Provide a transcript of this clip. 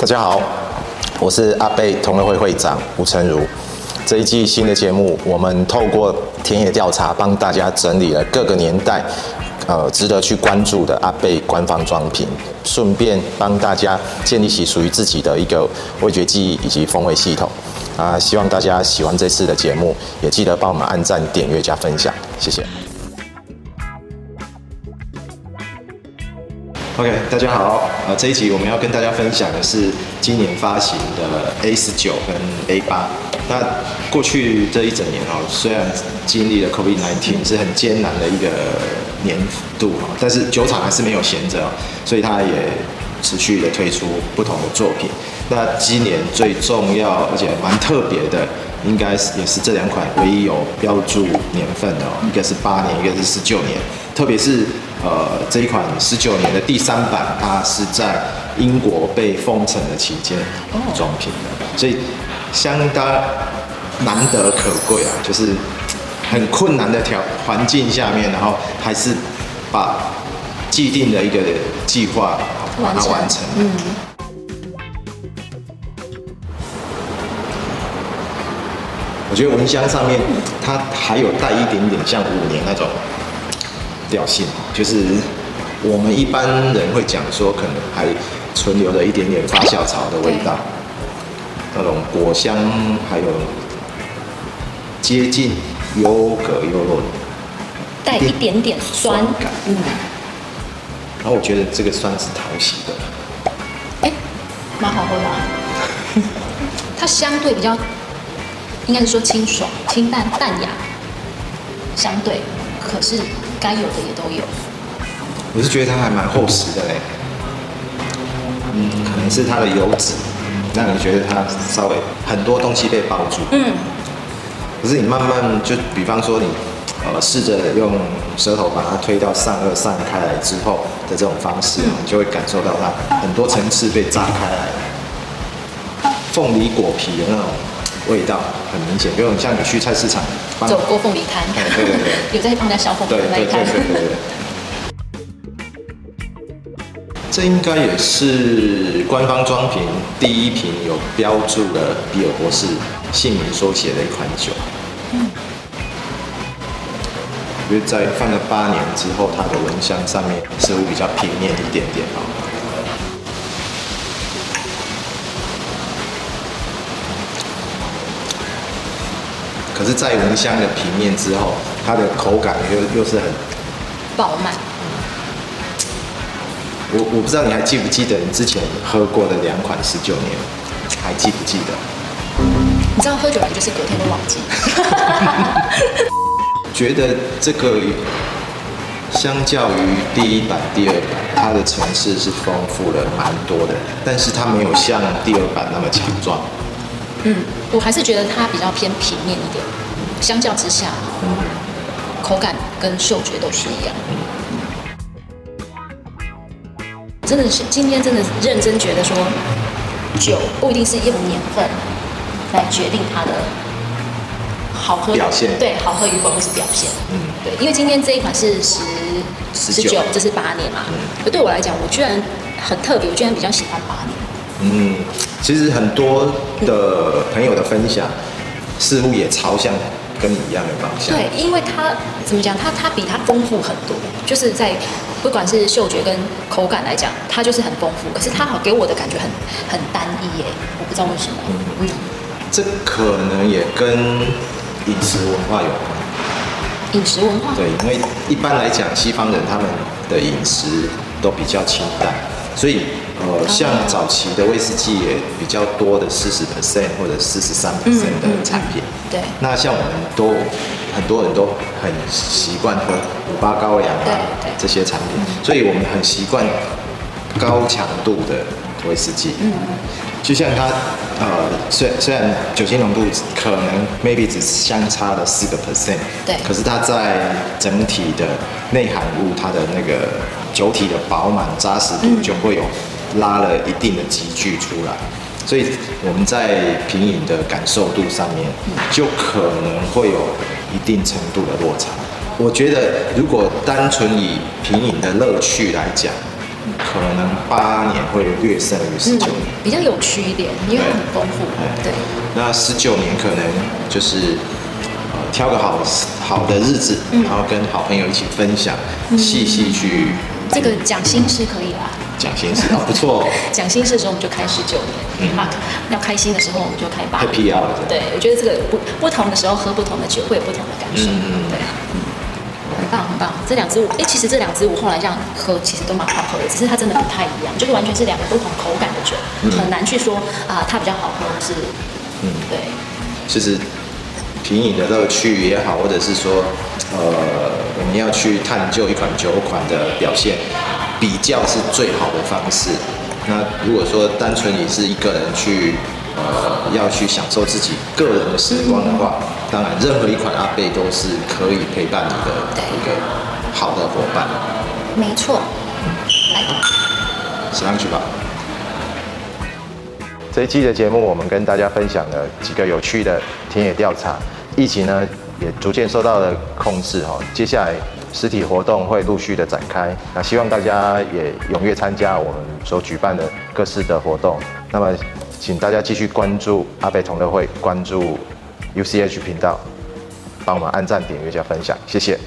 大家好，我是阿贝同乐会会长吴成儒。这一季新的节目，我们透过田野调查，帮大家整理了各个年代，呃，值得去关注的阿贝官方装瓶，顺便帮大家建立起属于自己的一个味觉记忆以及风味系统。啊，希望大家喜欢这次的节目，也记得帮我们按赞、点阅、加分享，谢谢。OK，大家好，呃，这一集我们要跟大家分享的是今年发行的 A 十九跟 A 八。那过去这一整年哦，虽然经历了 COVID-19 是很艰难的一个年度哈，但是酒厂还是没有闲着，所以它也持续的推出不同的作品。那今年最重要而且蛮特别的，应该是也是这两款唯一有标注年份的，一个是八年，一个是十九年，特别是。呃，这一款十九年的第三版，它是在英国被封城的期间装瓶的，所以相当难得可贵啊，就是很困难的条环境下面，然后还是把既定的一个计划把它完成。嗯。我觉得蚊香上面它还有带一点点像五年那种。调性就是我们一般人会讲说，可能还存留了一点点发酵草的味道，那种果香，还有接近优格优酪，带一点点酸感。嗯，然后我觉得这个酸是讨喜的，哎，蛮好喝的啊。它相对比较，应该是说清爽、清淡、淡雅，相对，可是。该有的也都有。我是觉得它还蛮厚实的嘞，嗯，可能是它的油脂让你觉得它稍微很多东西被包住，嗯。可是你慢慢就，比方说你呃试着用舌头把它推到上颚散开来之后的这种方式，嗯、你就会感受到它很多层次被炸开来，凤梨果皮的那种。味道很明显，比如像你去菜市场走过凤梨摊，对对对，有在放在小凤梨摊。对对对对对。这应该也是官方装瓶第一瓶有标注了比尔博士姓名缩写的一款酒。嗯。因为在放了八年之后，它的闻香上面似乎比较平面一点点啊。可是，在蚊香的平面之后，它的口感又又是很饱满。我我不知道你还记不记得你之前喝过的两款十九年，还记不记得？你知道喝酒人就是隔天都忘记。觉得这个相较于第一版、第二版，它的层次是丰富了蛮多的，但是它没有像第二版那么强壮。嗯，我还是觉得它比较偏平面一点，相较之下，嗯、口感跟嗅觉都是一样。真的是今天真的认真觉得说，酒不一定是用年份来决定它的好喝表现，对，好喝与否或是表现。嗯，对，因为今天这一款是十十九，这是八年嘛。嗯，对我来讲，我居然很特别，我居然比较喜欢八年。嗯，其实很多的朋友的分享，似乎也朝向跟你一样的方向。对，因为它怎么讲，它它比它丰富很多，就是在不管是嗅觉跟口感来讲，它就是很丰富。可是它好给我的感觉很很单一耶，我不知道为什么。嗯嗯，这可能也跟饮食文化有关。饮食文化？对，因为一般来讲，西方人他们的饮食都比较清淡，所以。呃，像早期的威士忌也比较多的四十 percent 或者四十三 percent 的产品。对。那像我们都很多人都很习惯喝五八高粱啊这些产品，所以我们很习惯高强度的威士忌。嗯。就像它，呃，虽虽然酒精浓度可能 maybe 只相差了四个 percent，对。可是它在整体的内含物，它的那个酒体的饱满扎实度就会有。拉了一定的集聚出来，所以我们在品饮的感受度上面，就可能会有一定程度的落差。我觉得，如果单纯以品饮的乐趣来讲，可能八年会略胜于十九年，比较有趣一点，因为很丰富。对，那十九年可能就是挑个好好的日子，然后跟好朋友一起分享，细细去。这个讲心事可以啦。讲心事哦，不错。讲心事的时候，我们就开十九年。嗯。要开心的时候，我们就开八。Happy hour。对，我觉得这个不不同的时候喝不同的酒，会有不同的感受。嗯。对。很棒，很棒。这两支舞，哎，其实这两支舞后来这样喝，其实都蛮好喝的。只是它真的不太一样，就是完全是两个不同口感的酒，很难去说啊，它比较好喝是。嗯。对。其实品饮的乐趣也好，或者是说，呃，我们要去探究一款酒款的表现。比较是最好的方式。那如果说单纯你是一个人去，呃，要去享受自己个人的时光的话，当然任何一款阿贝都是可以陪伴你的一个好的伙伴。没错，来，上去吧。这一期的节目，我们跟大家分享了几个有趣的田野调查。疫情呢，也逐渐受到了控制哈。接下来。实体活动会陆续的展开，那希望大家也踊跃参加我们所举办的各式的活动。那么，请大家继续关注阿贝同乐会，关注 UCH 频道，帮我们按赞、点阅加分享，谢谢。